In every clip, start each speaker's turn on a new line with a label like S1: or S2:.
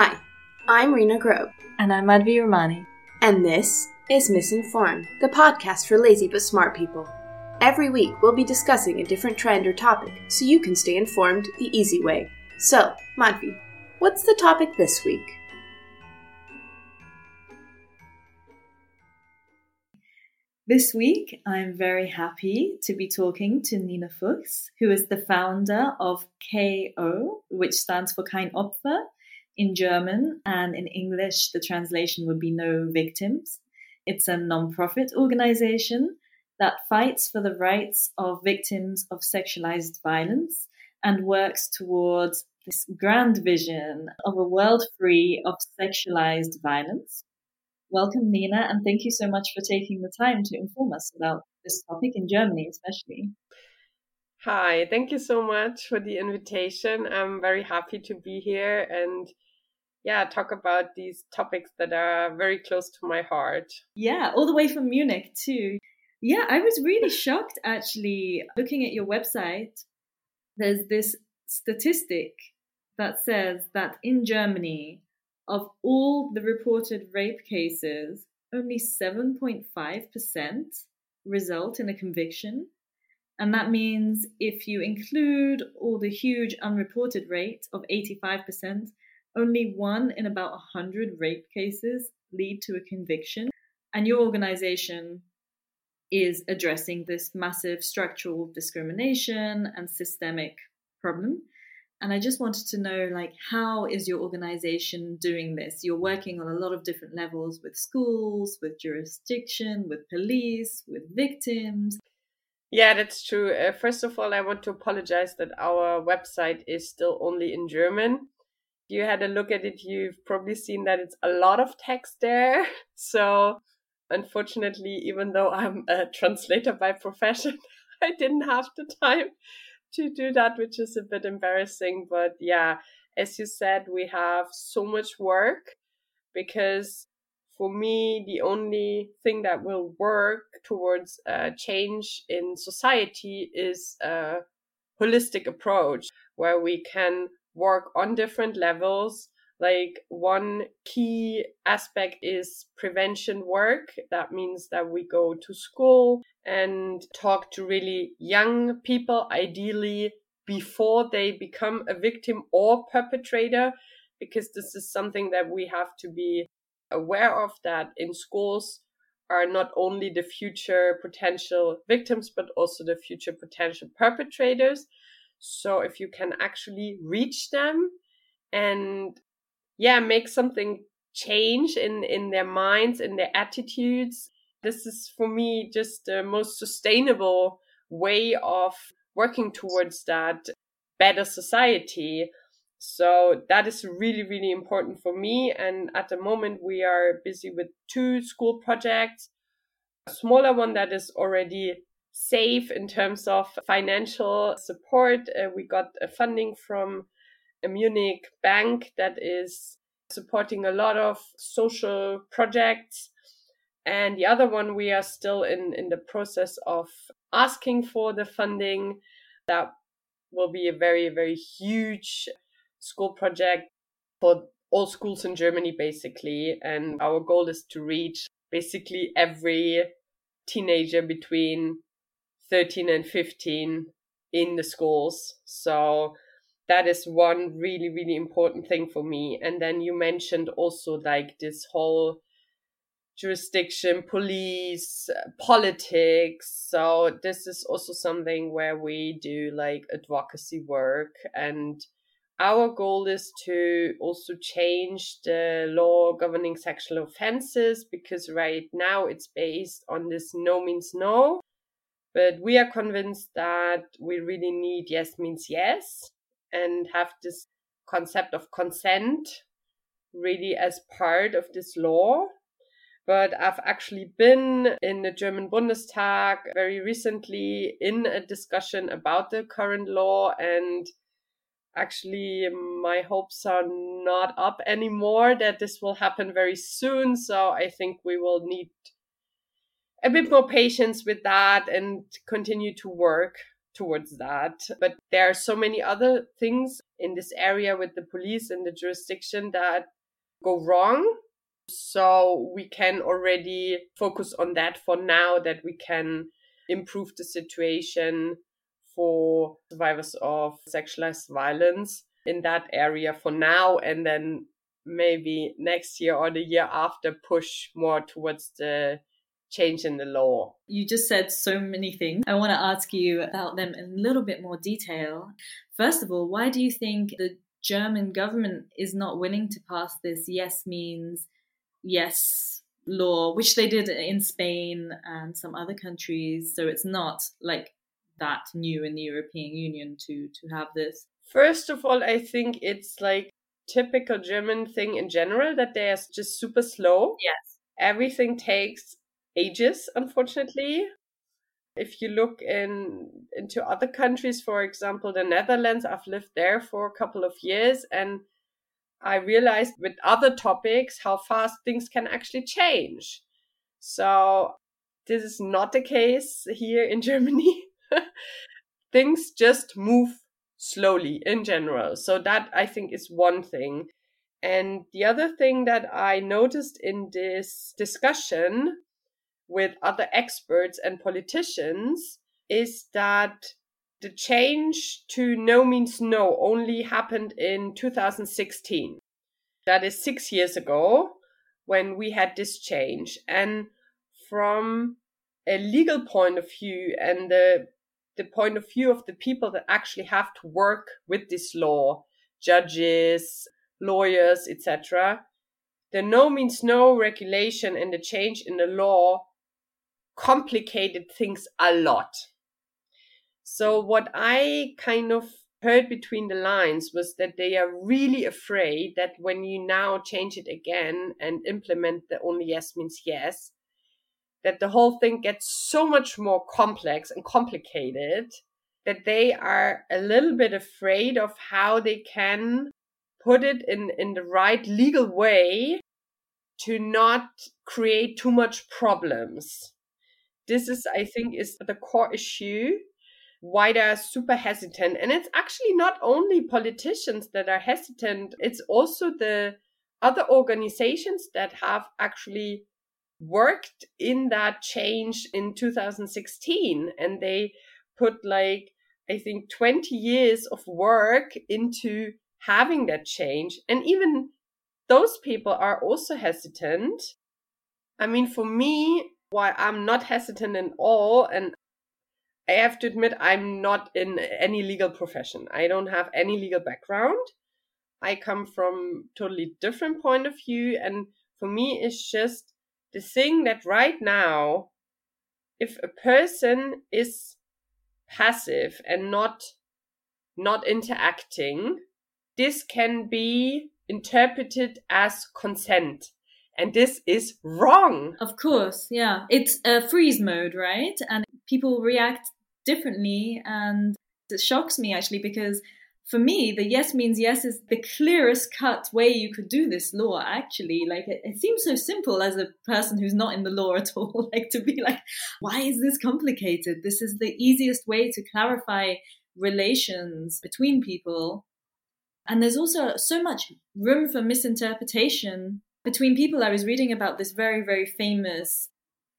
S1: Hi, I'm Rena Grove,
S2: And I'm Madhvi Romani.
S1: and this is Misinformed, the podcast for lazy but smart people. Every week, we'll be discussing a different trend or topic so you can stay informed the easy way. So, Madhvi, what's the topic this week?
S2: This week, I'm very happy to be talking to Nina Fuchs, who is the founder of KO, which stands for Kein Opfer in German, and in English, the translation would be No Victims. It's a non-profit organization that fights for the rights of victims of sexualized violence and works towards this grand vision of a world free of sexualized violence. Welcome, Nina, and thank you so much for taking the time to inform us about this topic in Germany, especially.
S3: Hi, thank you so much for the invitation. I'm very happy to be here and yeah, talk about these topics that are very close to my heart.
S2: Yeah, all the way from Munich, too. Yeah, I was really shocked actually looking at your website. There's this statistic that says that in Germany, of all the reported rape cases, only 7.5% result in a conviction. And that means if you include all the huge unreported rate of 85%, only one in about 100 rape cases lead to a conviction. And your organization is addressing this massive structural discrimination and systemic problem. And I just wanted to know, like, how is your organization doing this? You're working on a lot of different levels with schools, with jurisdiction, with police, with victims.
S3: Yeah, that's true. Uh, first of all, I want to apologize that our website is still only in German. You had a look at it, you've probably seen that it's a lot of text there. So, unfortunately, even though I'm a translator by profession, I didn't have the time to do that, which is a bit embarrassing. But yeah, as you said, we have so much work because for me, the only thing that will work towards change in society is a holistic approach where we can work on different levels. Like one key aspect is prevention work. That means that we go to school and talk to really young people, ideally before they become a victim or perpetrator, because this is something that we have to be aware of that in schools are not only the future potential victims, but also the future potential perpetrators. So if you can actually reach them and yeah, make something change in, in their minds, in their attitudes, this is for me just the most sustainable way of working towards that better society. So that is really, really important for me. And at the moment, we are busy with two school projects. A smaller one that is already safe in terms of financial support. Uh, we got a funding from a Munich bank that is supporting a lot of social projects. And the other one, we are still in, in the process of asking for the funding. That will be a very, very huge school project for all schools in Germany, basically. And our goal is to reach basically every teenager between 13 and 15 in the schools. So that is one really, really important thing for me. And then you mentioned also like this whole jurisdiction, police, politics. So this is also something where we do like advocacy work and our goal is to also change the law governing sexual offenses because right now it's based on this no means no. But we are convinced that we really need yes means yes and have this concept of consent really as part of this law. But I've actually been in the German Bundestag very recently in a discussion about the current law and actually my hopes are not up anymore that this will happen very soon so i think we will need a bit more patience with that and continue to work towards that. But there are so many other things in this area with the police and the jurisdiction that go wrong. So we can already focus on that for now that we can improve the situation for survivors of sexualized violence in that area for now and then maybe next year or the year after push more towards the change in the law.
S2: You just said so many things. I want to ask you about them in a little bit more detail. First of all, why do you think the German government is not willing to pass this yes means yes law, which they did in Spain and some other countries? So it's not like that new in the European Union to to have this.
S3: First of all, I think it's like typical German thing in general that they're just super slow.
S2: Yes.
S3: Everything takes ages, unfortunately. If you look in into other countries, for example, the Netherlands, I've lived there for a couple of years and I realized with other topics how fast things can actually change. So this is not the case here in Germany. things just move slowly in general. So that I think is one thing. And the other thing that I noticed in this discussion with other experts and politicians is that the change to no means no only happened in 2016. That is six years ago when we had this change. And from a legal point of view and the, the point of view of the people that actually have to work with this law, judges, lawyers, etc., the no means no regulation and the change in the law complicated things a lot. So, what I kind of heard between the lines was that they are really afraid that when you now change it again and implement the only yes means yes, that the whole thing gets so much more complex and complicated that they are a little bit afraid of how they can put it in, in the right legal way to not create too much problems this is i think is the core issue why they're super hesitant. And it's actually not only politicians that are hesitant it's also the other organizations that have actually worked in that change in 2016 and they put like i think 20 years of work into having that change. And even those people are also hesitant. I mean for me why I'm not hesitant at all. And I have to admit, I'm not in any legal profession. I don't have any legal background. I come from totally different point of view. And for me, it's just the thing that right now, if a person is passive and not not interacting, this can be interpreted as consent and this is wrong.
S2: Of course, yeah. It's a freeze mode, right? And people react differently. And it shocks me actually because for me, the yes means yes is the clearest cut way you could do this law, actually. Like, it, it, seems so simple as a person who's not in the law at all. like, to be like, why is this complicated? This is the easiest way to clarify relations between people. And there's also so much room for misinterpretation between people, I was reading about this very, very famous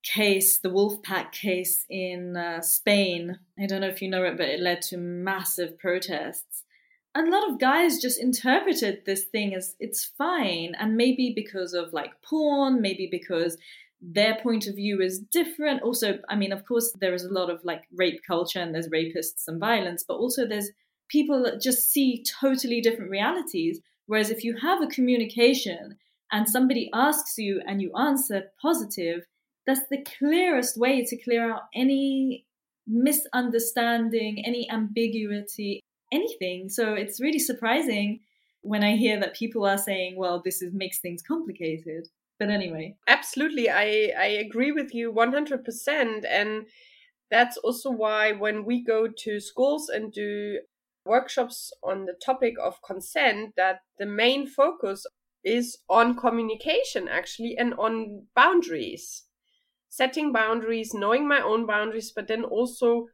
S2: case, the Wolfpack case in uh, Spain. I don't know if you know it, but it led to massive protests. And a lot of guys just interpreted this thing as it's fine. And maybe because of like porn, maybe because their point of view is different. Also, I mean, of course, there is a lot of like rape culture and there's rapists and violence, but also there's people that just see totally different realities. Whereas if you have a communication and somebody asks you and you answer positive, that's the clearest way to clear out any misunderstanding, any ambiguity, anything. So it's really surprising when I hear that people are saying, well, this is, makes things complicated. But anyway.
S3: Absolutely. I, I agree with you 100%. And that's also why when we go to schools and do workshops on the topic of consent, that the main focus is on communication actually and on boundaries. Setting boundaries knowing my own boundaries but then also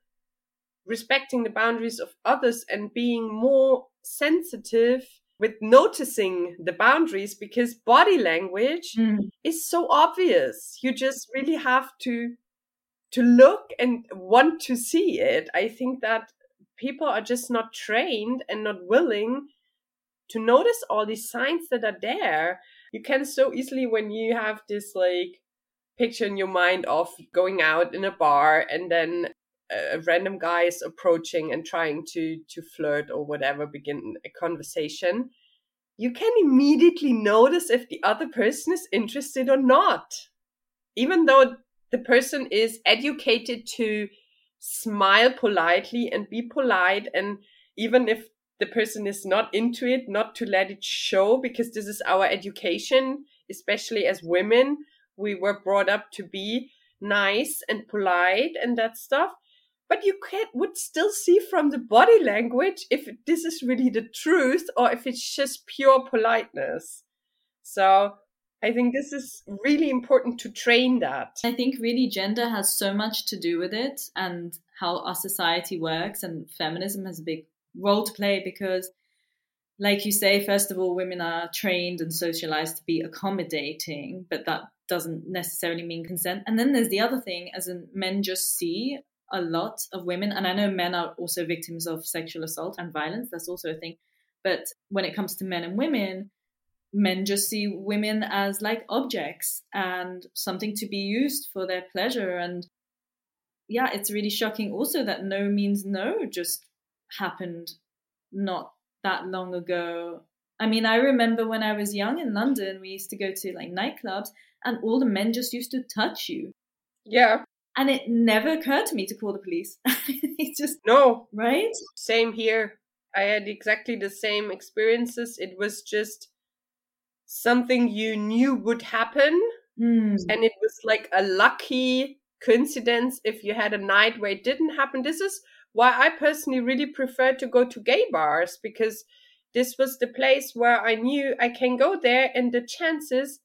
S3: respecting the boundaries of others and being more sensitive with noticing the boundaries because body language mm. is so obvious. You just really have to to look and want to see it. I think that people are just not trained and not willing to notice all these signs that are there you can so easily when you have this like picture in your mind of going out in a bar and then a random guy is approaching and trying to to flirt or whatever begin a conversation you can immediately notice if the other person is interested or not. Even though the person is educated to smile politely and be polite and even if the person is not into it not to let it show because this is our education especially as women. We were brought up to be nice and polite and that stuff. But you can would still see from the body language if this is really the truth or if it's just pure politeness. So i think this is really important to train that.
S2: I think really gender has so much to do with it and how our society works and feminism has a big role to play because like you say first of all women are trained and socialized to be accommodating but that doesn't necessarily mean consent and then there's the other thing as in men just see a lot of women, and I know men are also victims of sexual assault and violence. That's also a thing. But when it comes to men and women, men just see women as like objects and something to be used for their pleasure. And yeah, it's really shocking also that no means no just happened not that long ago. I mean, I remember when I was young in London, we used to go to like nightclubs and all the men just used to touch you.
S3: Yeah.
S2: And it never occurred to me to call the police. it's just
S3: no,
S2: right?
S3: Same here. I had exactly the same experiences. It was just something you knew would happen.
S2: Mm.
S3: And it was like a lucky coincidence if you had a night where it didn't happen. This is why I personally really prefer to go to gay bars because this was the place where I knew I can go there and the chances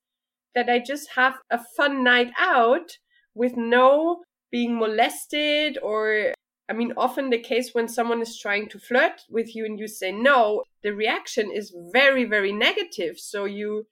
S3: that I just have a fun night out with no being molested or I mean, often the case when someone is trying to flirt with you and you say no, the reaction is very, very negative. So you,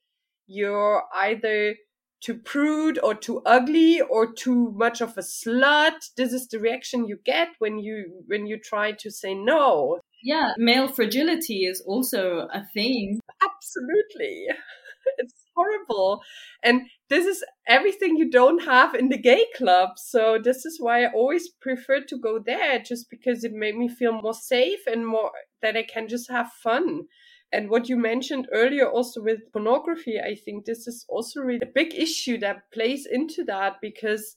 S3: you're either too prude or too ugly or too much of a slut. This is the reaction you get when you, when you try to say no.
S2: Yeah. Male fragility is also a thing.
S3: Absolutely. it's horrible. And this is everything you don't have in the gay club. So this is why I always prefer to go there just because it made me feel more safe and more that I can just have fun. And what you mentioned earlier also with pornography, I think this is also really a big issue that plays into that because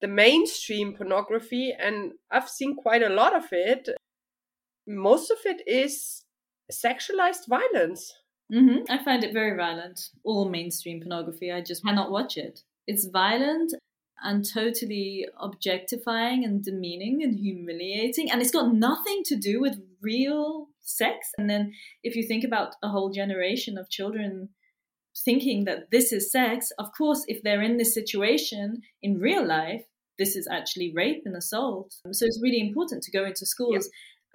S3: the mainstream pornography, and I've seen quite a lot of it, most of it is sexualized violence.
S2: Mm-hmm. I find it very violent. All mainstream pornography, I just cannot watch it. It's violent and totally objectifying and demeaning and humiliating. And it's got nothing to do with real sex. And then if you think about a whole generation of children thinking that this is sex, of course, if they're in this situation in real life, this is actually rape and assault. So it's really important to go into schools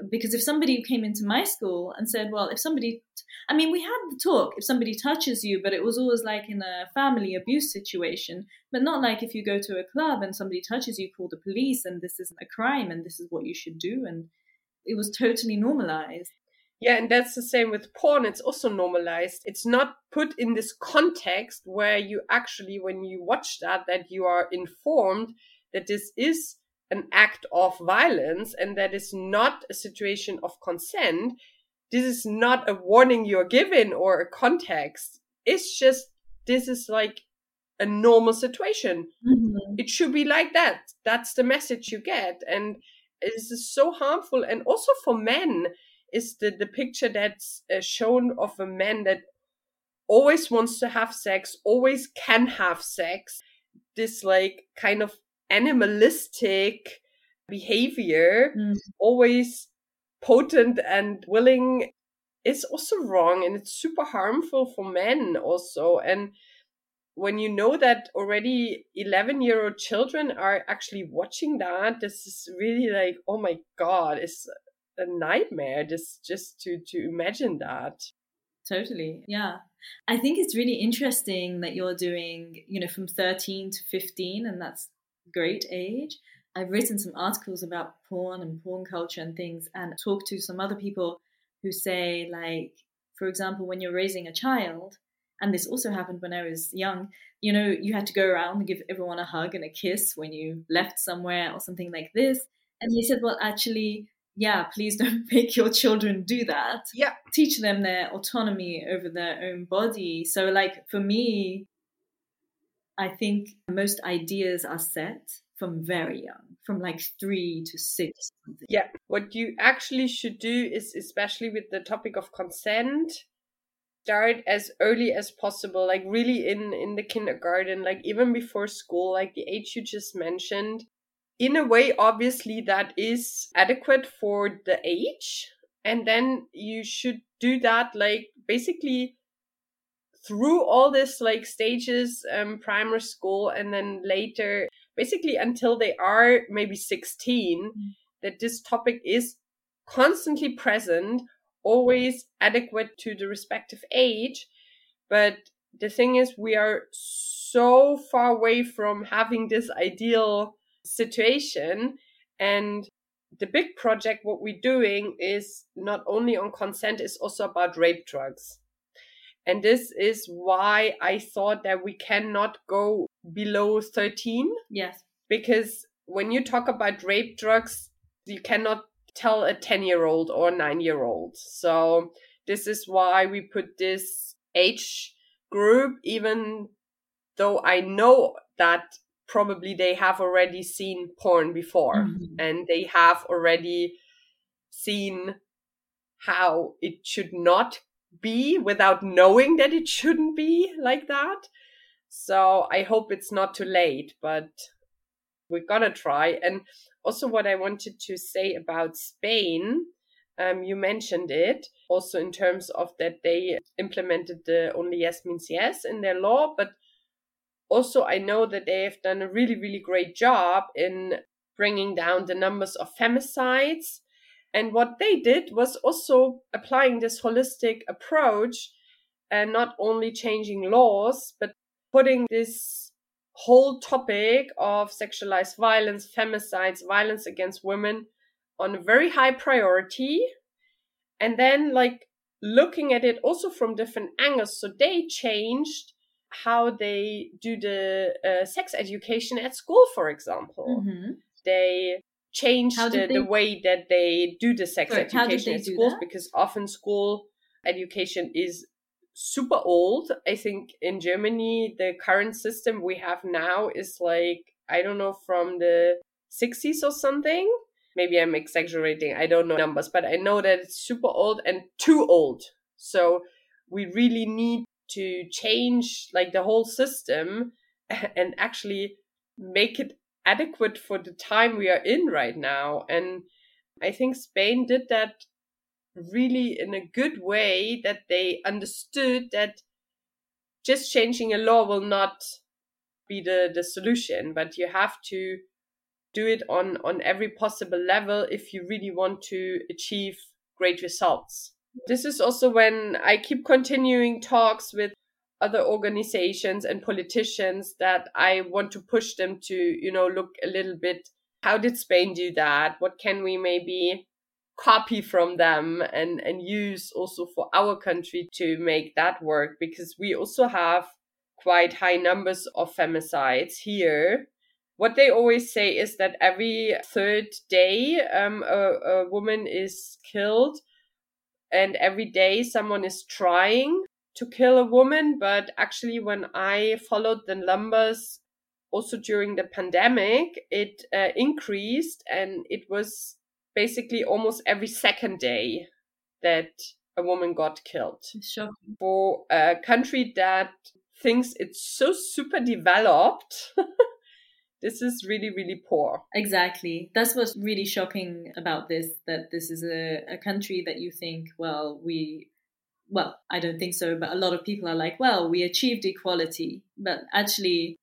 S2: because if somebody came into my school and said, well, if somebody, I mean, we had the talk if somebody touches you, but it was always like in a family abuse situation, but not like if you go to a club and somebody touches you, call the police and this is a crime and this is what you should do. And it was totally normalized.
S3: Yeah, and that's the same with porn. It's also normalized. It's not put in this context where you actually, when you watch that, that you are informed that this is an act of violence and that is not a situation of consent, this is not a warning you're given or a context. It's just, this is like a normal situation.
S2: Mm-hmm.
S3: It should be like that. That's the message you get. And this is so harmful. And also for men, is the, the picture that's uh, shown of a man that always wants to have sex, always can have sex. This like kind of animalistic behavior,
S2: mm.
S3: always potent and willing, is also wrong and it's super harmful for men also. And when you know that already 11 year old children are actually watching that, this is really like, oh my God, it's a nightmare just, just to, to imagine that.
S2: Totally. Yeah. I think it's really interesting that you're doing, you know, from 13 to 15, and that's great age. I've written some articles about porn and porn culture and things, and talked to some other people who say, like, for example, when you're raising a child, and this also happened when I was young, you know, you had to go around and give everyone a hug and a kiss when you left somewhere or something like this. And they said, well, actually, yeah, please don't make your children do that.
S3: Yeah.
S2: Teach them their autonomy over their own body. So, like, for me, I think most ideas are set from very young, from like three to six.
S3: Yeah. What you actually should do is, especially with the topic of consent, start as early as possible like really in in the kindergarten like even before school like the age you just mentioned in a way obviously that is adequate for the age and then you should do that like basically through all this like stages um primary school and then later basically until they are maybe 16 mm-hmm. that this topic is constantly present always adequate to the respective age but the thing is we are so far away from having this ideal situation. And the big project, what we're doing is not only on consent, is also about rape drugs. And this is why I thought that we cannot go below 13.
S2: Yes.
S3: Because when you talk about rape drugs, you cannot tell a 10 year old or 9 year old. So this is why we put this age group, even though I know that probably they have already seen porn before mm-hmm. and they have already seen how it should not be without knowing that it shouldn't be like that. So I hope it's not too late, but we're gonna try. And also, what I wanted to say about Spain, um, you mentioned it also in terms of that they implemented the only yes means yes in their law, but also i know that they have done a really really great job in bringing down the numbers of femicides. And what they did was also applying this holistic approach and not only changing laws but putting this whole topic of sexualized violence femicides violence against women on a very high priority. And then like looking at it also from different angles. So they changed how they do the uh, sex education at school, for example. Mm-hmm. They changed the, they... the, way that they do the sex Sorry, education at schools because often school education is super old. I think in Germany, the current system we have now is like, I don't know, from the 60s or something. Maybe I'm exaggerating. I don't know numbers, but I know that it's super old and too old. So we really need to change like the whole system and actually make it adequate for the time we are in right now. And I think Spain did that really in a good way that they understood that just changing a law will not be the, the solution, but you have to do it on, on every possible level if you really want to achieve great results. This is also when I keep continuing talks with other organizations and politicians that I want to push them to, you know, look a little bit how did Spain do that? What can we maybe copy from them and and use also for our country to make that work? Because we also have quite high numbers of femicides here. What they always say is that every third day um, a, a woman is killed and every day someone is trying to kill a woman, but actually, when I followed the numbers also during the pandemic, it uh, increased and it was basically almost every second day that a woman got killed.
S2: Shocking.
S3: For a country that thinks it's so super developed. this is really really poor.
S2: Exactly. That's what's really shocking about this that this is a, a country that you think well we well, I don't think so, but a lot of people are like, well, we achieved equality, but actually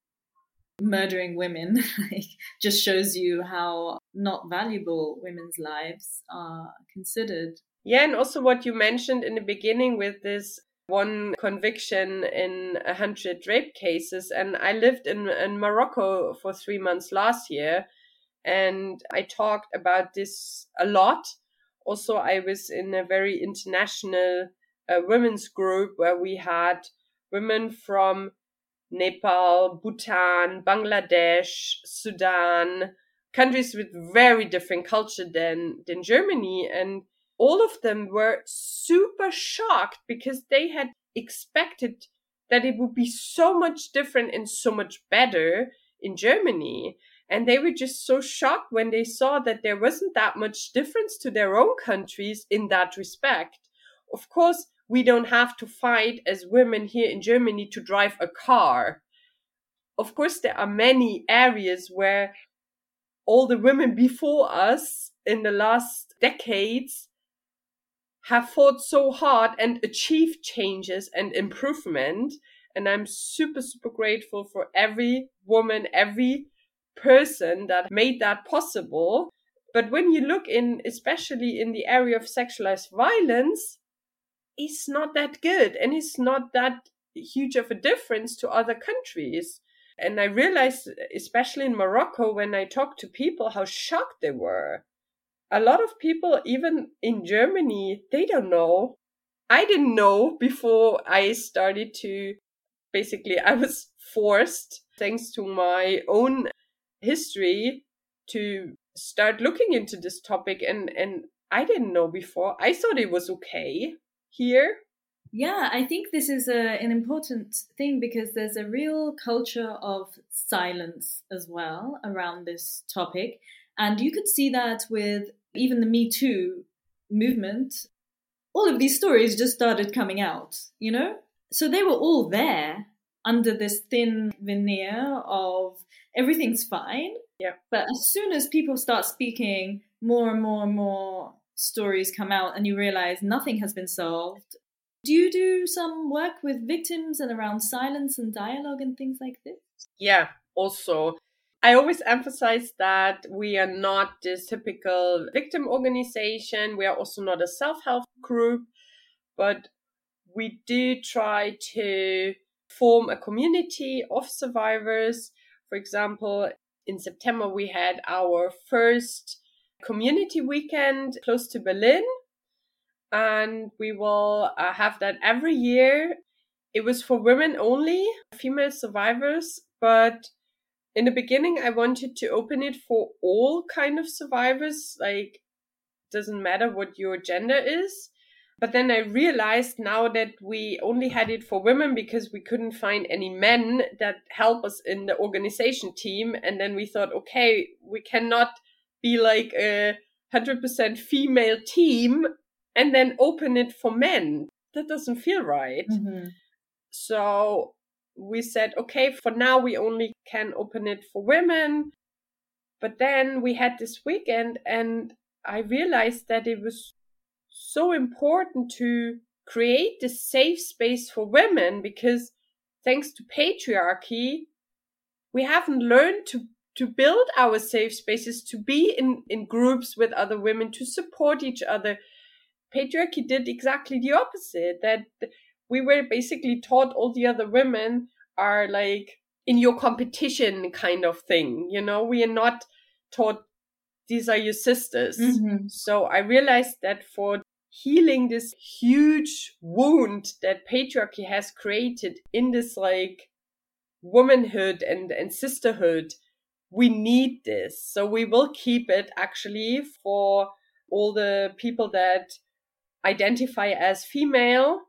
S2: murdering women like, just shows you how not valuable women's lives are considered.
S3: Yeah, and also what you mentioned in the beginning with this one conviction in a hundred rape cases. And I lived in, in Morocco for three months last year, and I talked about this a lot. Also, I was in a very international uh, women's group where we had women from Nepal, Bhutan, Bangladesh, Sudan, countries with very different culture than than Germany and all of them were super shocked because they had expected that it would be so much different and so much better in Germany and they were just so shocked when they saw that there wasn't that much difference to their own countries in that respect. Of course, we don't have to fight as women here in Germany to drive a car. Of course, there are many areas where all the women before us in the last decades have fought so hard and achieved changes and improvement. And I'm super, super grateful for every woman, every person that made that possible. But when you look in, especially in the area of sexualized violence, it's not that good and it's not that huge of a difference to other countries. And I realized, especially in Morocco, when I talked to people, how shocked they were. A lot of people, even in Germany, they don't know. I didn't know before I started to basically, I was forced, thanks to my own history, to start looking into this topic. And, and I didn't know before. I thought it was okay here?
S2: Yeah, I think this is a, an important thing because there's a real culture of silence as well around this topic. And you could see that with even the Me Too movement. All of these stories just started coming out, you know? So they were all there under this thin veneer of everything's fine.
S3: Yeah.
S2: But as soon as people start speaking more and more and more stories come out and you realize nothing has been solved. Do you do some work with victims and around silence and dialogue and things like this?
S3: Yeah, also. I always emphasize that we are not this typical victim organization. We are also not a self help group, but we do try to form a community of survivors. For example, in September, we had our first community weekend close to Berlin. And we will uh, have that every year. It was for women only, female survivors, but in the beginning I wanted to open it for all kind of survivors, like doesn't matter what your gender is. But then I realized now that we only had it for women because we couldn't find any men that help us in the organization team. And then we thought, okay, we cannot be like a 100% female team and then open it for men. That doesn't feel right. Mm-hmm. So we said, okay, for now we only can open it for women. But then we had this weekend and I realized that it was so important to create this safe space for women because thanks to patriarchy, we haven't learned to to build our safe spaces, to be in, in groups with other women, to support each other. Patriarchy did exactly the opposite, that we were basically taught all the other women are like in your competition kind of thing. You know, we are not taught these are your sisters. Mm-hmm. So I realized that for healing this huge wound that patriarchy has created in this like womanhood and, and sisterhood, we need this. So we will keep it actually for all the people that identify as female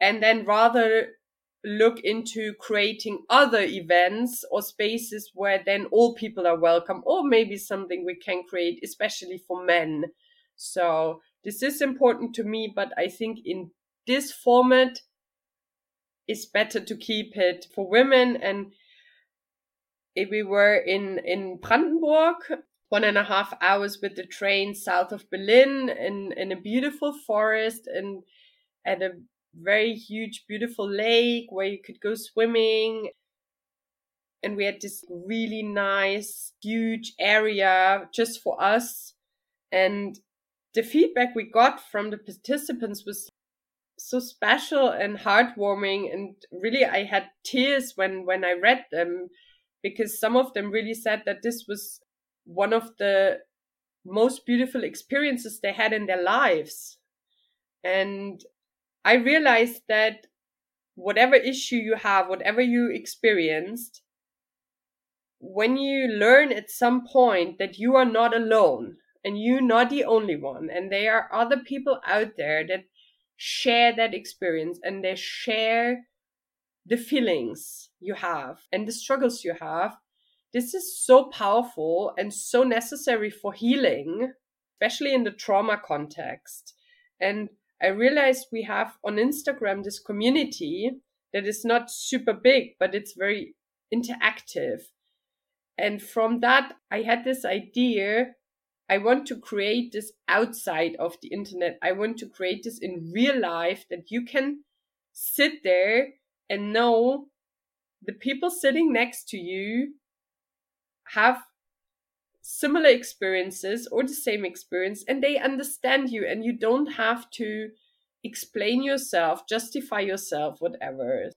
S3: and then rather look into creating other events or spaces where then all people are welcome or maybe something we can create especially for men. So this is important to me but i think in this format it's better to keep it for women. And if we were in in Brandenburg, one and a half hours with the train south of Berlin in in a beautiful forest and at a very huge, beautiful lake where you could go swimming. And we had this really nice, huge area just for us. And the feedback we got from the participants was so special and heartwarming. And really, I had tears when, when I read them because some of them really said that this was one of the most beautiful experiences they had in their lives. And I realized that whatever issue you have, whatever you experienced, when you learn at some point that you are not alone and you're not the only one, and there are other people out there that share that experience and they share the feelings you have and the struggles you have, this is so powerful and so necessary for healing, especially in the trauma context. And I realized we have on Instagram this community that is not super big, but it's very interactive. And from that, I had this idea. I want to create this outside of the internet. I want to create this in real life that you can sit there and know the people sitting next to you have similar experiences or the same experience and they understand you and you don't have to explain yourself, justify yourself, whatever.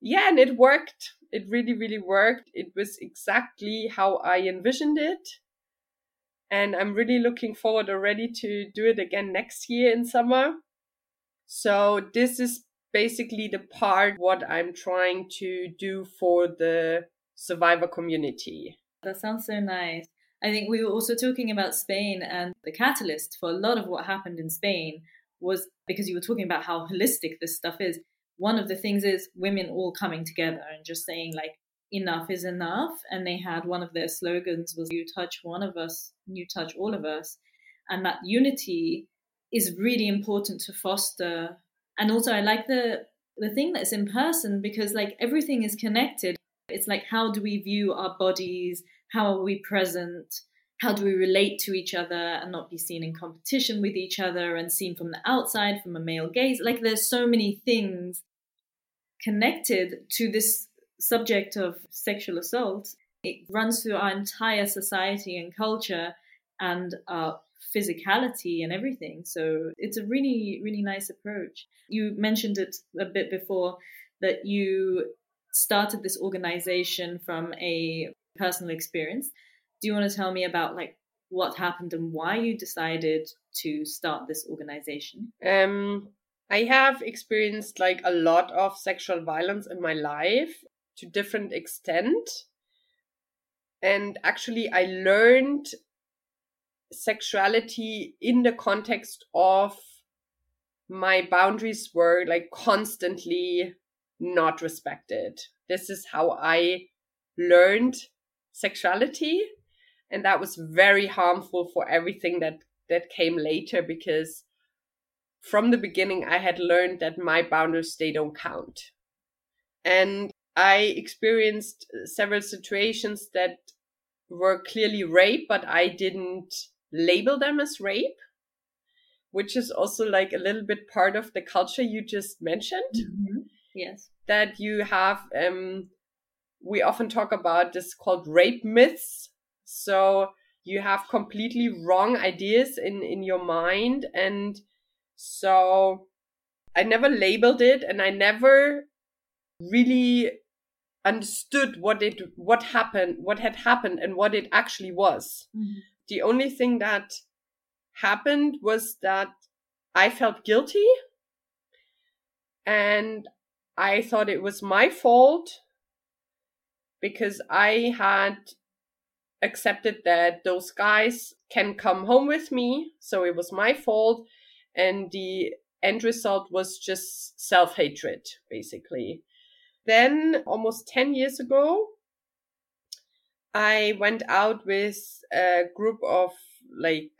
S3: Yeah, and it worked. It really, really worked. It was exactly how I envisioned it. And I'm really looking forward already to do it again next year in summer. So this is basically the part what I'm trying to do for the survivor community.
S2: That sounds so nice. I think we were also talking about Spain and the catalyst for a lot of what happened in Spain was because you were talking about how holistic this stuff is. One of the things is women all coming together and just saying like enough is enough and they had one of their slogans was you touch one of us, you touch all of us. And that unity is really important to foster. And also I like the the thing that's in person because like everything is connected it's like, how do we view our bodies? How are we present? How do we relate to each other and not be seen in competition with each other and seen from the outside, from a male gaze? Like, there's so many things connected to this subject of sexual assault. It runs through our entire society and culture and our physicality and everything. So it's a really, really nice approach. You mentioned it a bit before that you started this organization from a personal experience. Do you want to tell me about like what happened and why you decided to start this organization?
S3: Um, I have experienced like a lot of sexual violence in my life to different extent. And actually I learned sexuality in the context of my boundaries were like constantly not respected. This is how I learned sexuality. And that was very harmful for everything that, that came later because from the beginning, I had learned that my boundaries, they don't count. And I experienced several situations that were clearly rape, but I didn't label them as rape, which is also like a little bit part of the culture you just mentioned.
S2: Mm-hmm. Yes.
S3: That you have, um, we often talk about this called rape myths. So you have completely wrong ideas in, in your mind. And so I never labeled it and I never really understood what it what happened what had happened and what it actually was
S2: mm-hmm.
S3: the only thing that happened was that i felt guilty and I thought it was my fault because I had accepted that those guys can come home with me. So it was my fault. And the end result was just self hatred, basically. Then, almost 10 years ago, I went out with a group of like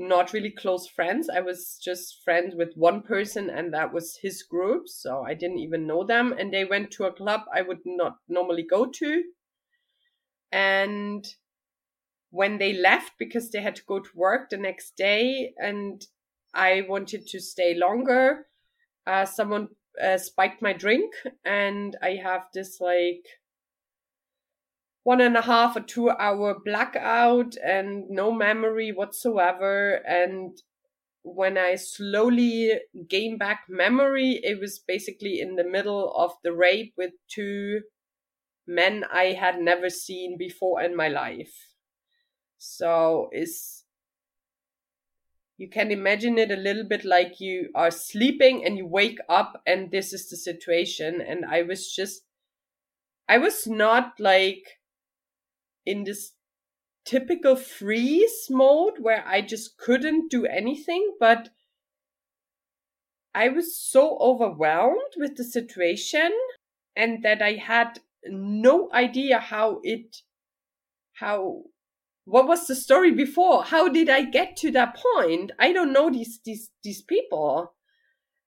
S3: not really close friends. I was just friends with one person, and that was his group. So I didn't even know them. And they went to a club I would not normally go to. And when they left, because they had to go to work the next day, and I wanted to stay longer, uh, someone uh, spiked my drink and I have this like one and a half or two hour blackout and no memory whatsoever. And when I slowly gain back memory, it was basically in the middle of the rape with two men I had never seen before in my life. So it's you can imagine it a little bit like you are sleeping and you wake up and this is the situation and I was just I was not like in this typical freeze mode where I just couldn't do anything, but I was so overwhelmed with the situation and that I had no idea how it, how, what was the story before? How did I get to that point? I don't know these, these, these people.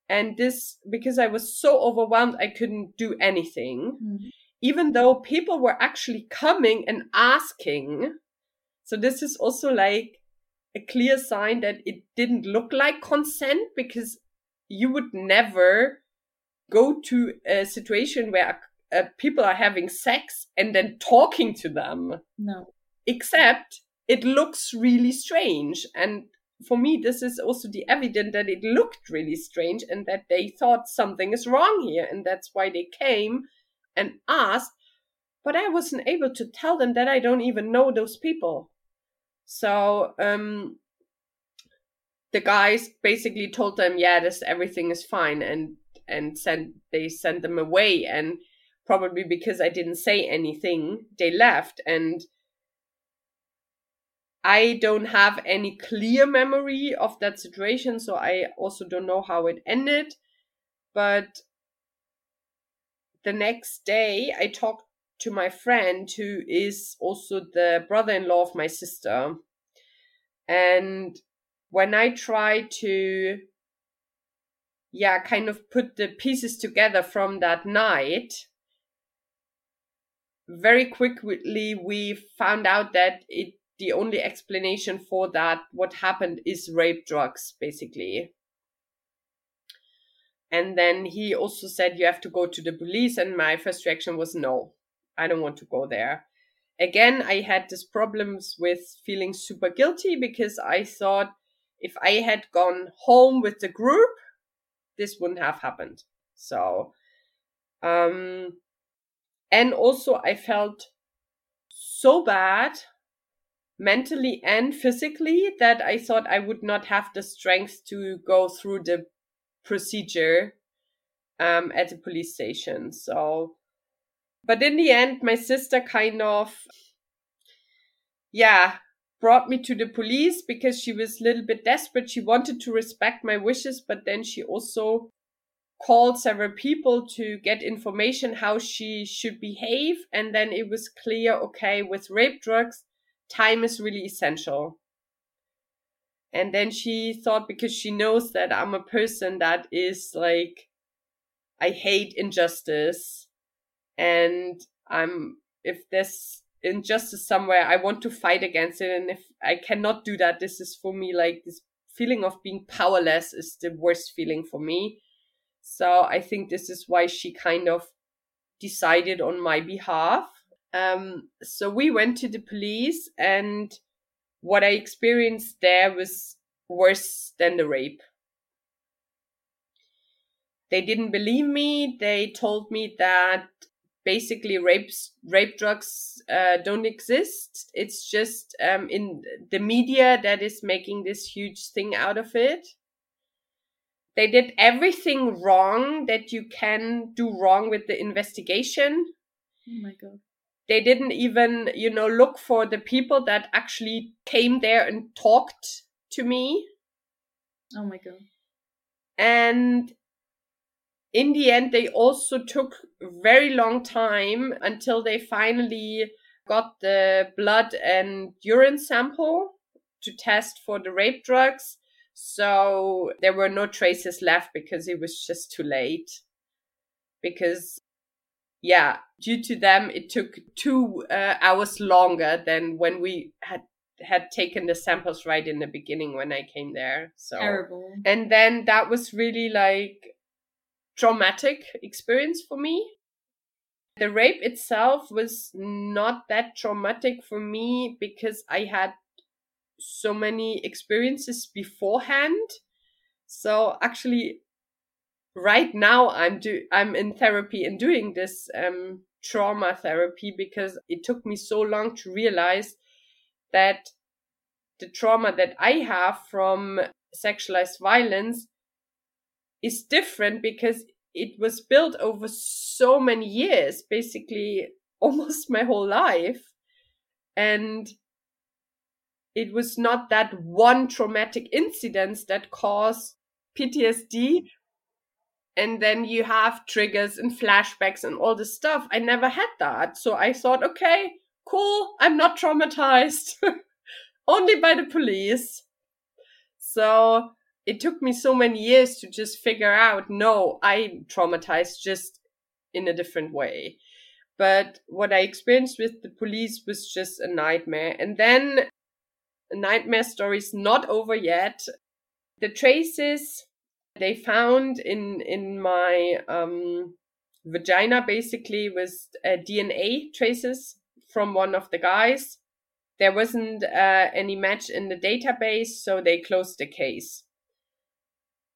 S3: And this, because I was so overwhelmed, I couldn't do anything. Mm-hmm. Even though people were actually coming and asking so this is also like a clear sign that it didn't look like consent because you would never go to a situation where uh, people are having sex and then talking to them.
S2: No.
S3: Except it looks really strange. And for me, this is also the evidence that it looked really strange and that they thought something is wrong here. And that's why they came and asked. But I wasn't able to tell them that I don't even know those people. So um, the guys basically told them, yeah, this everything is fine, and and sent they sent them away, and probably because I didn't say anything, they left, and I don't have any clear memory of that situation, so I also don't know how it ended. But the next day, I talked to my friend who is also the brother in law of my sister. And when I try to, yeah, kind of put the pieces together from that night, very quickly we found out that it the only explanation for that what happened is rape drugs basically and then he also said you have to go to the police and my first reaction was no I don't want to go there. Again, I had these problems with feeling super guilty because I thought if I had gone home with the group, this wouldn't have happened. So, um, and also I felt so bad mentally and physically that I thought I would not have the strength to go through the procedure um, at the police station. So but in the end, my sister kind of, yeah, brought me to the police because she was a little bit desperate. She wanted to respect my wishes, but then she also called several people to get information how she should behave. And then it was clear, okay, with rape drugs, time is really essential. And then she thought because she knows that I'm a person that is like, I hate injustice and I'm if there's injustice somewhere, I want to fight against it, and if I cannot do that, this is for me like this feeling of being powerless is the worst feeling for me. So I think this is why she kind of decided on my behalf. Um, so we went to the police, and what I experienced there was worse than the rape. They didn't believe me. They told me that basically rape rape drugs uh, don't exist. It's just um, in the media that is making this huge thing out of it. They did everything wrong that you can do wrong with the investigation.
S2: Oh my god.
S3: They didn't even, you know, look for the people that actually came there and talked to me.
S2: Oh my god.
S3: And in the end, they also took very long time until they finally got the blood and urine sample to test for the rape drugs. So there were no traces left because it was just too late. Because, yeah, due to them, it took two uh, hours longer than when we had had taken the samples right in the beginning when I came there. So
S2: terrible.
S3: And then that was really like traumatic experience for me. The rape itself was not that traumatic for me because I had so many experiences beforehand. So actually, right now I'm do I'm in therapy and doing this um, trauma therapy because it took me so long to realize that the trauma that I have from sexualized violence is different because it was built over so many years, basically almost my whole life. And it was not that one traumatic incident that caused PTSD. And then you have triggers and flashbacks and all this stuff. I never had that. So I thought, okay, cool. I'm not traumatized. Only by the police. So it took me so many years to just figure out no, I'm traumatized just in a different way. But what I experienced with the police was just a nightmare. And then a nightmare story's not over yet. The traces they found in in my um, vagina basically was uh, DNA traces from one of the guys. There wasn't uh, any match in the database, so they closed the case.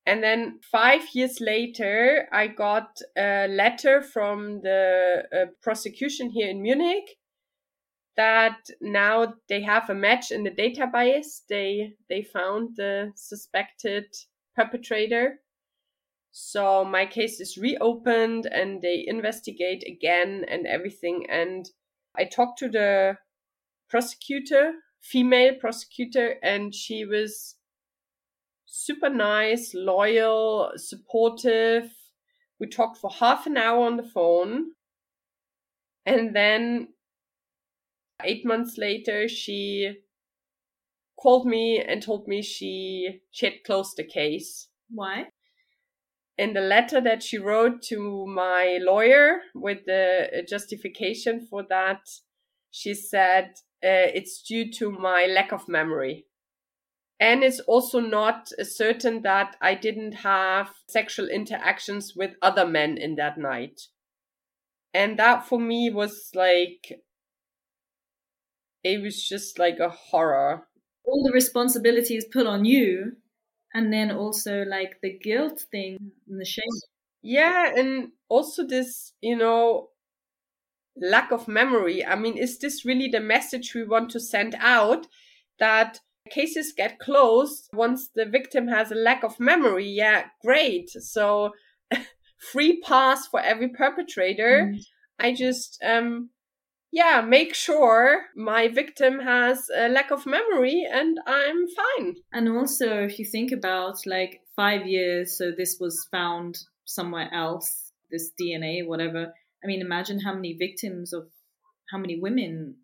S3: And then five years later, I got a letter from the uh, prosecution here in Munich that now they have a match in the database. They they found the suspected perpetrator. So my case is reopened and they investigate again and everything. And I talked to the prosecutor, female prosecutor, and she was super nice, loyal, supportive. We talked for half an hour on the phone. And then eight months later, she called me and told me she, she had closed the case.
S2: Why?
S3: In the letter that she wrote to my lawyer with the justification for that, she said uh, it's due to my lack of memory. And it's also not certain that I didn't have sexual interactions with other men in that night. And that for me was like, it was just like a horror.
S2: All the responsibility is put on you. And then also like the guilt thing and the shame.
S3: Yeah. And also this, you know, lack of memory. I mean, is this really the message we want to send out that cases get closed once the victim has a lack of memory. Yeah, great. So free pass for every perpetrator. Mm. I just um yeah, make sure my victim has a lack of memory and I'm fine.
S2: And also if you think about like 5 years so this was found somewhere else, this DNA whatever. I mean, imagine how many victims of how many women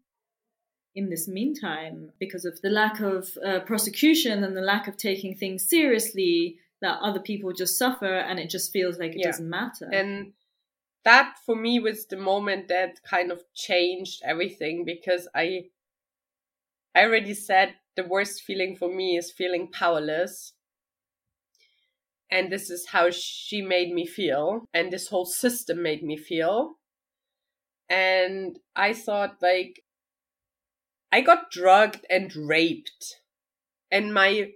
S2: in this meantime, because of the lack of uh, prosecution and the lack of taking things seriously, that other people just suffer and it just feels like it yeah. doesn't matter.
S3: And that for me was the moment that kind of changed everything because I I already said the worst feeling for me is feeling powerless. And this is how she made me feel, and this whole system made me feel. And I thought, like, I got drugged and raped. And my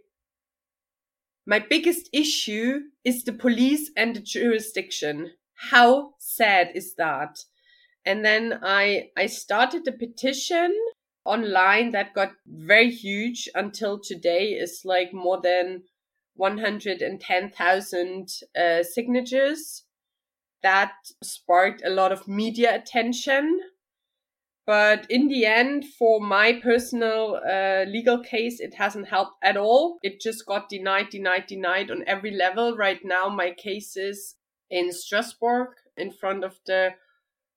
S3: my biggest issue is the police and the jurisdiction. How sad is that? And then I I started a petition online that got very huge until today is like more than 110,000 uh, signatures. That sparked a lot of media attention but in the end, for my personal uh, legal case, it hasn't helped at all. It just got denied, denied, denied on every level. Right now, my case is in Strasbourg in front of the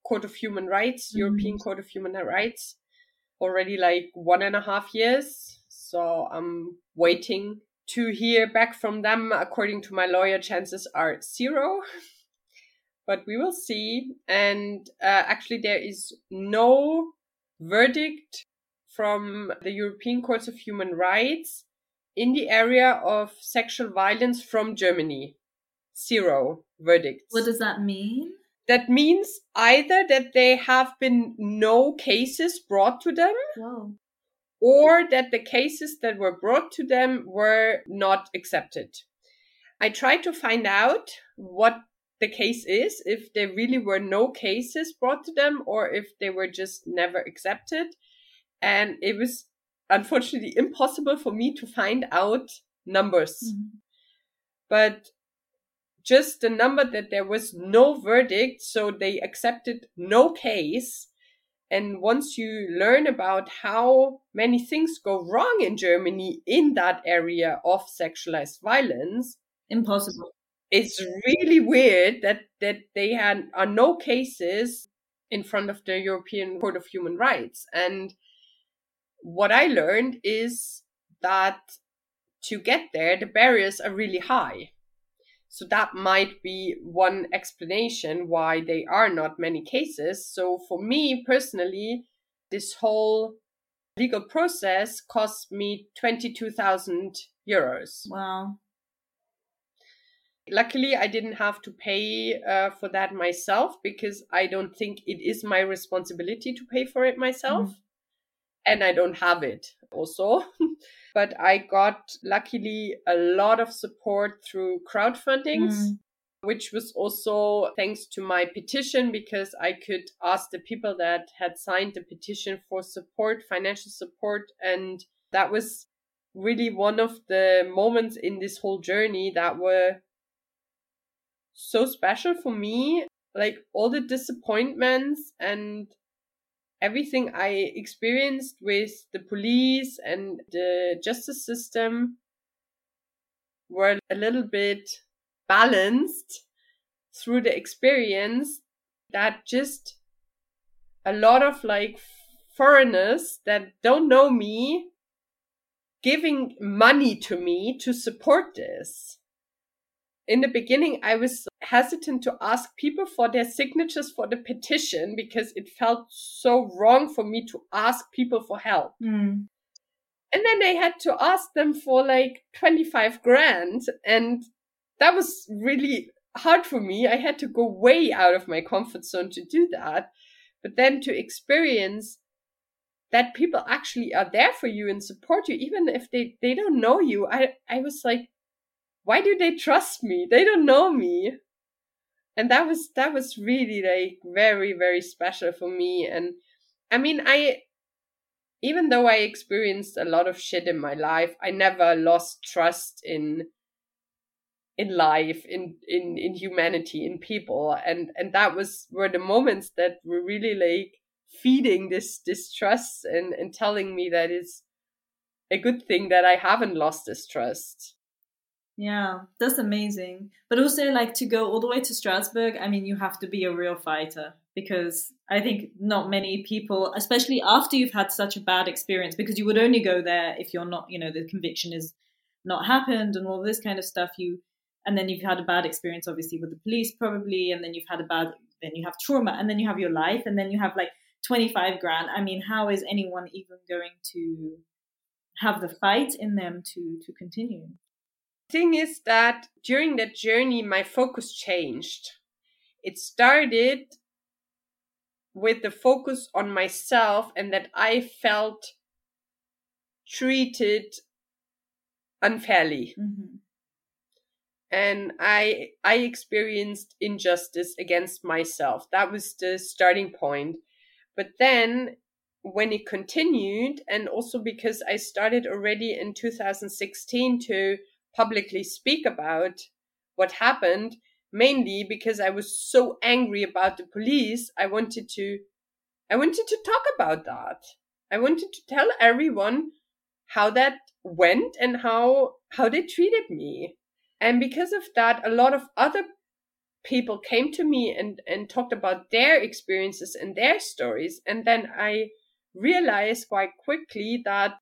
S3: Court of Human Rights, mm-hmm. European Court of Human Rights, already like one and a half years. So I'm waiting to hear back from them. According to my lawyer, chances are zero. but we will see. And uh, actually, there is no verdict from the European Courts of Human Rights in the area of sexual violence from Germany. Zero verdicts.
S2: What does that mean?
S3: That means either that there have been no cases brought to them.
S2: Whoa.
S3: Or that the cases that were brought to them were not accepted. I tried to find out what the case is, if there really were no cases brought to them or if they were just never accepted. And it was unfortunately impossible for me to find out numbers. Mm-hmm. But just the number that there was no verdict, so they accepted no case. And once you learn about how many things go wrong in Germany in that area of sexualized violence,
S2: impossible.
S3: It's really weird that that they had are no cases in front of the European Court of Human Rights. And what I learned is that to get there, the barriers are really high. So that might be one explanation why they are not many cases. So for me personally, this whole legal process cost me 22,000 euros.
S2: Wow.
S3: Luckily, I didn't have to pay uh, for that myself because I don't think it is my responsibility to pay for it myself. Mm. And I don't have it also. but I got luckily a lot of support through crowdfundings. Mm. Which was also thanks to my petition because I could ask the people that had signed the petition for support, financial support. And that was really one of the moments in this whole journey that were so special for me. Like all the disappointments and everything I experienced with the police and the justice system were a little bit balanced through the experience that just a lot of like foreigners that don't know me giving money to me to support this. In the beginning, I was hesitant to ask people for their signatures for the petition because it felt so wrong for me to ask people for help.
S2: Mm.
S3: And then I had to ask them for like 25 grand. And that was really hard for me. I had to go way out of my comfort zone to do that. But then to experience that people actually are there for you and support you, even if they, they don't know you, I, I was like, why do they trust me? They don't know me. And that was that was really like very very special for me and I mean I even though I experienced a lot of shit in my life, I never lost trust in in life, in in in humanity, in people, and and that was were the moments that were really like feeding this distrust and and telling me that it's a good thing that I haven't lost this trust.
S2: Yeah, that's amazing. But also, like to go all the way to Strasbourg, I mean, you have to be a real fighter because I think not many people, especially after you've had such a bad experience, because you would only go there if you're not, you know, the conviction is not happened and all this kind of stuff. You, and then you've had a bad experience, obviously, with the police, probably, and then you've had a bad, then you have trauma, and then you have your life, and then you have like 25 grand. I mean, how is anyone even going to have the fight in them to to continue?
S3: Thing is that during that journey, my focus changed. It started with the focus on myself and that I felt treated unfairly.
S2: Mm-hmm.
S3: And I I experienced injustice against myself. That was the starting point. But then when it continued and also because I started already in 2016 to publicly speak about what happened, mainly because I was so angry about the police. I wanted to, I wanted to talk about that. I wanted to tell everyone how that went and how, how they treated me. And because of that, a lot of other people came to me and, and talked about their experiences and their stories. And then I realized quite quickly that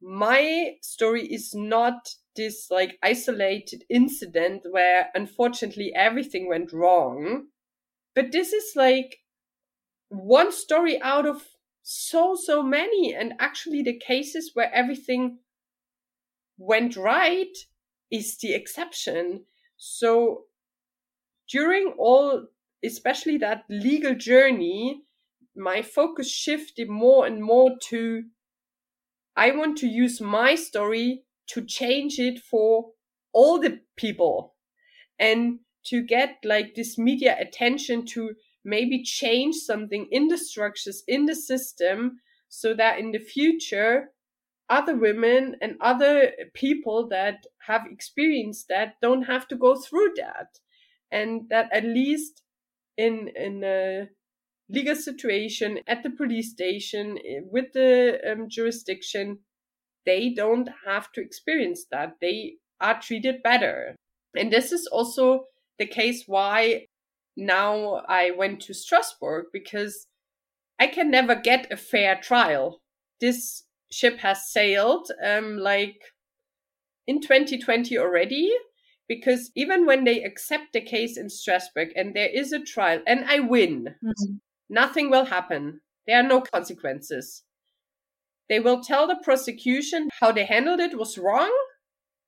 S3: my story is not this like isolated incident where unfortunately everything went wrong. But this is like one story out of so, so many. And actually, the cases where everything went right is the exception. So during all, especially that legal journey, my focus shifted more and more to I want to use my story to change it for all the people and to get like this media attention to maybe change something in the structures in the system so that in the future other women and other people that have experienced that don't have to go through that. And that at least in in a legal situation at the police station eh, with the um, jurisdiction they don't have to experience that they are treated better and this is also the case why now I went to Strasbourg because I can never get a fair trial. This ship has sailed um, like in 2020 already because even when they accept the case in Strasbourg and there is a trial and I win, mm-hmm. nothing will happen. There are no consequences. They will tell the prosecution how they handled it was wrong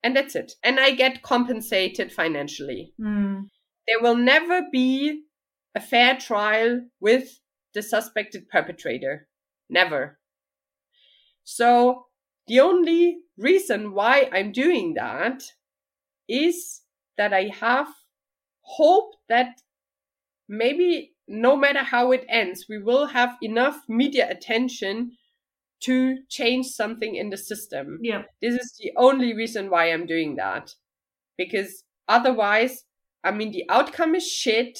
S3: and that's it. And I get compensated financially.
S2: Mm.
S3: There will never be a fair trial with the suspected perpetrator. Never. So the only reason why I'm doing that is that I have hope that maybe no matter how it ends, we will have enough media attention to change something in the system.
S2: Yeah.
S3: This is the only reason why I'm doing that. Because otherwise, I mean, the outcome is shit.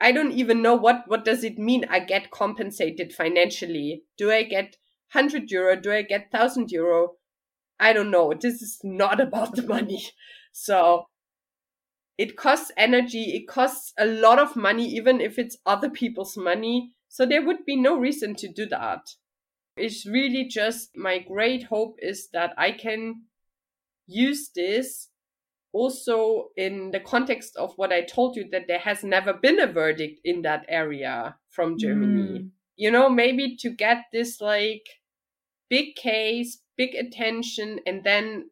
S3: I don't even know what, what does it mean I get compensated financially. Do I get 100 euro? Do I get 1000 euro? I don't know. This is not about the money. So it costs energy. It costs a lot of money, even if it's other people's money. So there would be no reason to do that. It's really just my great hope is that I can use this also in the context of what I told you that there has never been a verdict in that area from Germany. Mm. You know, maybe to get this like big case, big attention, and then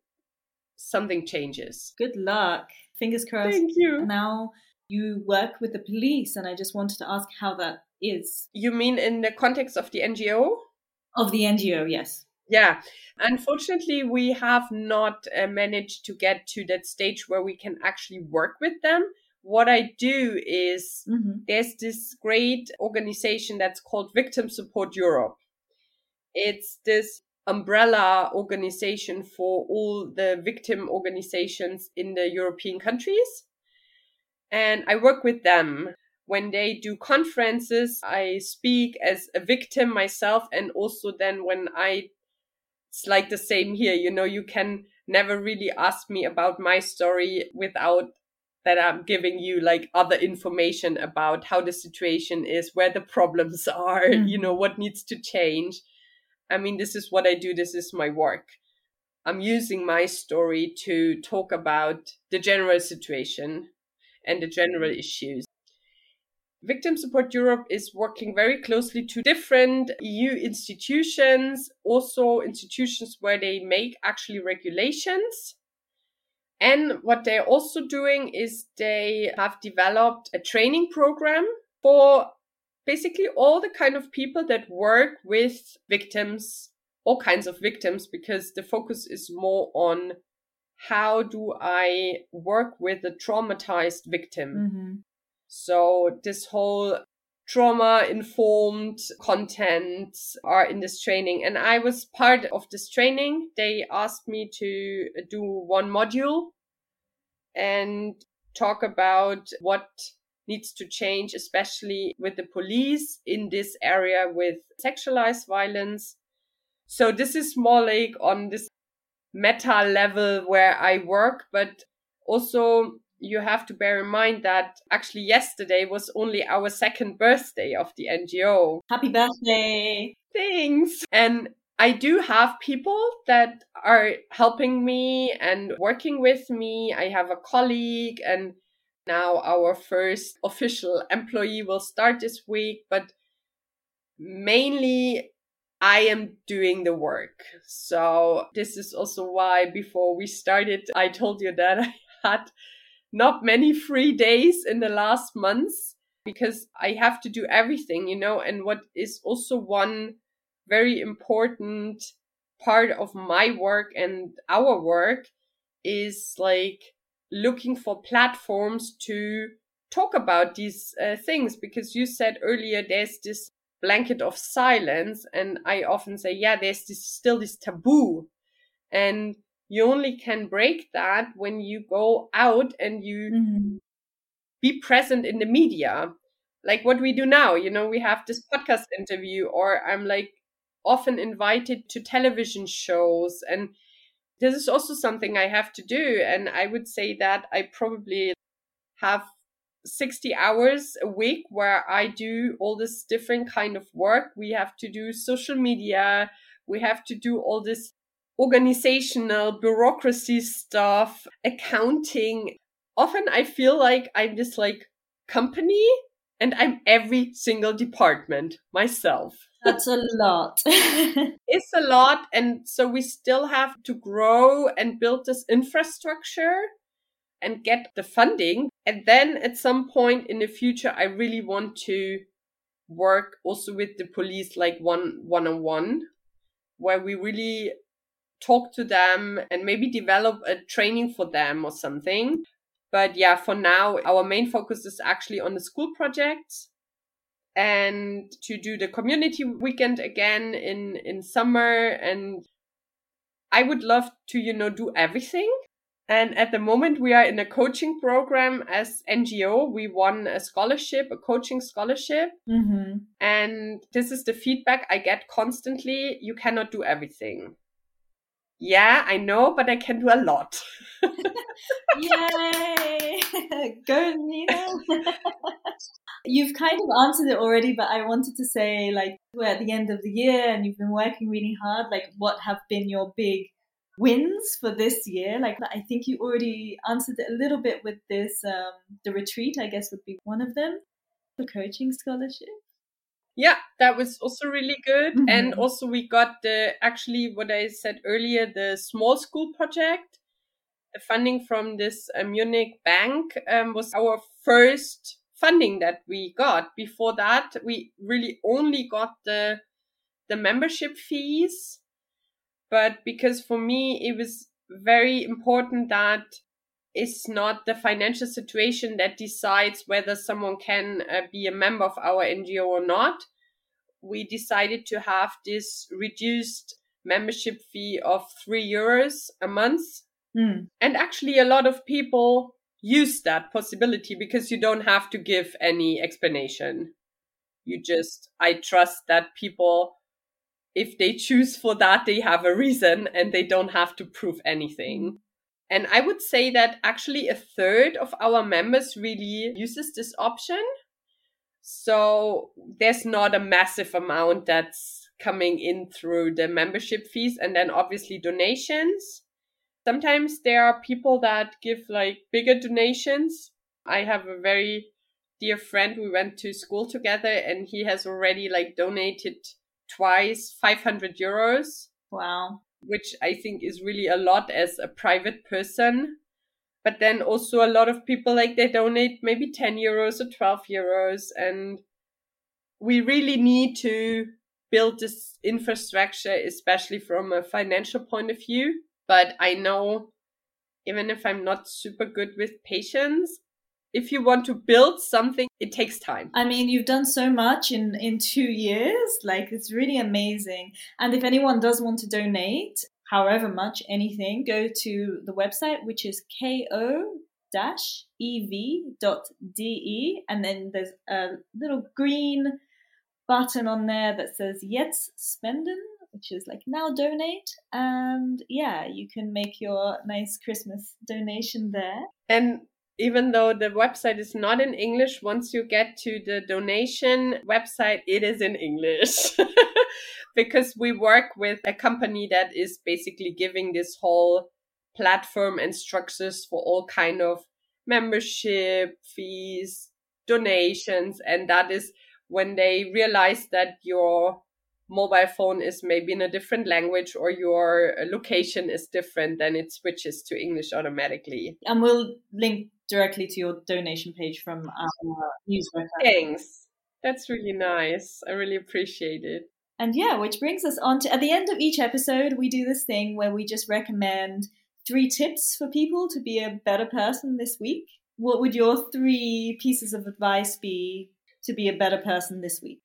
S3: something changes.
S2: Good luck. Fingers crossed.
S3: Thank you.
S2: Now you work with the police, and I just wanted to ask how that is.
S3: You mean in the context of the NGO?
S2: Of the NGO, yes.
S3: Yeah. Unfortunately, we have not uh, managed to get to that stage where we can actually work with them. What I do is mm-hmm. there's this great organization that's called Victim Support Europe. It's this umbrella organization for all the victim organizations in the European countries. And I work with them when they do conferences, I speak as a victim myself. And also then when I, it's like the same here, you know, you can never really ask me about my story without that I'm giving you like other information about how the situation is, where the problems are, mm. you know, what needs to change. I mean, this is what I do. This is my work. I'm using my story to talk about the general situation and the general issues. Victim Support Europe is working very closely to different EU institutions, also institutions where they make actually regulations. And what they're also doing is they have developed a training program for basically all the kind of people that work with victims, all kinds of victims, because the focus is more on how do I work with a traumatized victim?
S2: Mm-hmm.
S3: So this whole trauma informed content are in this training. And I was part of this training. They asked me to do one module and talk about what needs to change, especially with the police in this area with sexualized violence. So this is more like on this meta level where I work, but also you have to bear in mind that actually yesterday was only our second birthday of the NGO.
S2: Happy birthday!
S3: Thanks! And I do have people that are helping me and working with me. I have a colleague and now our first official employee will start this week, but mainly I am doing the work. So this is also why before we started, I told you that I had not many free days in the last months because I have to do everything, you know, and what is also one very important part of my work and our work is like looking for platforms to talk about these uh, things because you said earlier there's this blanket of silence and i often say yeah there's this still this taboo. And you only can break that when you go out and you mm-hmm. be present in the media like what we do now you know we have this podcast interview or i'm like often invited to television shows and this is also something i have to do and i would say that i probably have 60 hours a week where I do all this different kind of work. We have to do social media. We have to do all this organizational bureaucracy stuff, accounting. Often I feel like I'm this like company and I'm every single department myself.
S2: That's a lot.
S3: it's a lot. And so we still have to grow and build this infrastructure and get the funding. And then at some point in the future, I really want to work also with the police like one one on one, where we really talk to them and maybe develop a training for them or something. But yeah, for now, our main focus is actually on the school project and to do the community weekend again in in summer and I would love to you know do everything and at the moment, we are in a coaching program as NGO. We won a scholarship, a coaching scholarship. Mm-hmm. And this is the feedback I get constantly. You cannot do everything. Yeah, I know, but I can do a lot.
S2: Yay! Go, Nina. you've kind of answered it already, but I wanted to say, like, we're at the end of the year and you've been working really hard. Like, what have been your big wins for this year? Like, I think you already answered it a little bit with this. Um, the retreat, I guess, would be one of them. The coaching scholarship.
S3: Yeah, that was also really good. Mm-hmm. And also, we got the actually what I said earlier the small school project. The funding from this uh, Munich bank um, was our first funding that we got. Before that, we really only got the the membership fees but because for me it was very important that it's not the financial situation that decides whether someone can uh, be a member of our NGO or not. We decided to have this reduced membership fee of three euros a month. Mm. And actually, a lot of people use that possibility because you don't have to give any explanation. You just, I trust that people if they choose for that, they have a reason and they don't have to prove anything. And I would say that actually a third of our members really uses this option. So there's not a massive amount that's coming in through the membership fees and then obviously donations. Sometimes there are people that give like bigger donations. I have a very dear friend we went to school together and he has already like donated twice 500 euros.
S2: Wow.
S3: Which I think is really a lot as a private person. But then also a lot of people like they donate maybe 10 euros or 12 euros. And we really need to build this infrastructure, especially from a financial point of view. But I know even if I'm not super good with patience, if you want to build something, it takes time.
S2: I mean, you've done so much in in 2 years. Like it's really amazing. And if anyone does want to donate, however much anything, go to the website which is ko dash ev.de and then there's a little green button on there that says Jetzt spenden which is like now donate and yeah you can make your nice christmas donation there
S3: and even though the website is not in English, once you get to the donation website, it is in English. because we work with a company that is basically giving this whole platform and structures for all kind of membership fees, donations. And that is when they realize that your mobile phone is maybe in a different language or your location is different, then it switches to English automatically.
S2: And we'll link directly to your donation page from our newsletter.
S3: Thanks. That's really nice. I really appreciate it.
S2: And yeah, which brings us on to at the end of each episode, we do this thing where we just recommend three tips for people to be a better person this week. What would your three pieces of advice be to be a better person this week?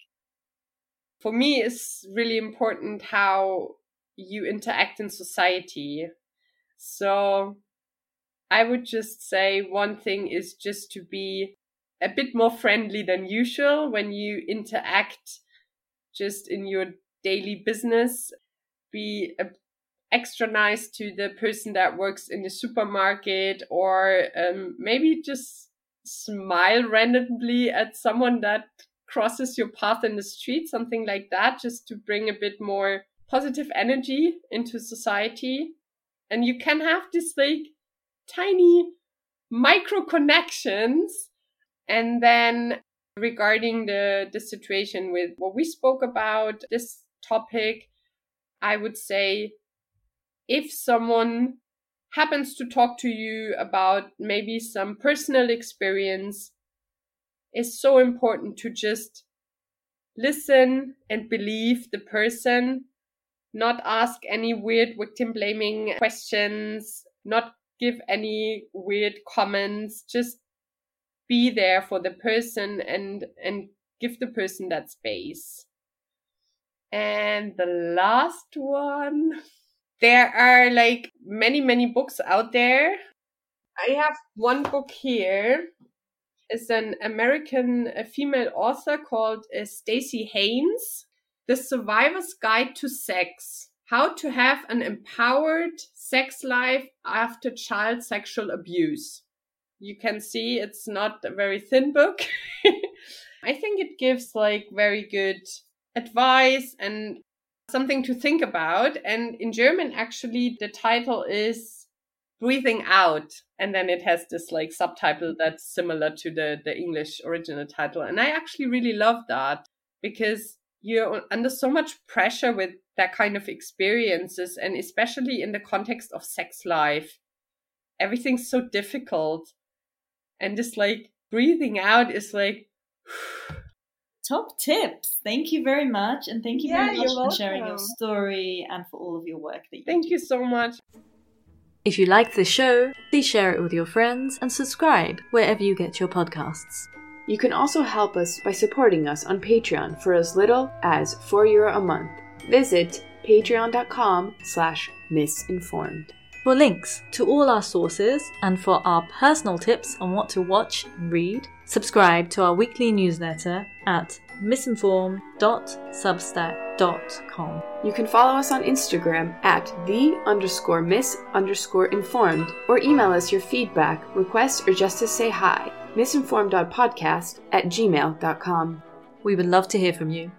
S3: For me, it's really important how you interact in society. So I would just say one thing is just to be a bit more friendly than usual when you interact just in your daily business. Be a, extra nice to the person that works in the supermarket or um, maybe just smile randomly at someone that crosses your path in the street, something like that, just to bring a bit more positive energy into society. And you can have this like tiny micro connections. And then regarding the, the situation with what we spoke about, this topic, I would say if someone happens to talk to you about maybe some personal experience, it's so important to just listen and believe the person, not ask any weird victim blaming questions, not give any weird comments, just be there for the person and and give the person that space. And the last one, there are like many many books out there. I have one book here. It's an American female author called uh, Staci Haines, The Survivor's Guide to Sex how to have an empowered sex life after child sexual abuse. You can see it's not a very thin book. I think it gives like very good advice and something to think about. And in German, actually, the title is Breathing Out. And then it has this like subtitle that's similar to the, the English original title. And I actually really love that because you're under so much pressure with that kind of experiences and especially in the context of sex life everything's so difficult and just like breathing out is like
S2: top tips thank you very much and thank you yeah, very much for welcome. sharing your story and for all of your work that you
S3: thank do. you so much
S4: if you liked the show please share it with your friends and subscribe wherever you get your podcasts
S1: you can also help us by supporting us on Patreon for as little as 4 euro a month. Visit patreon.com slash misinformed.
S4: For links to all our sources and for our personal tips on what to watch and read, subscribe to our weekly newsletter at misinformed.substack.com.
S1: You can follow us on Instagram at the underscore miss underscore informed or email us your feedback, requests, or just to say hi misinformed.podcast at gmail.com.
S4: We would love to hear from you.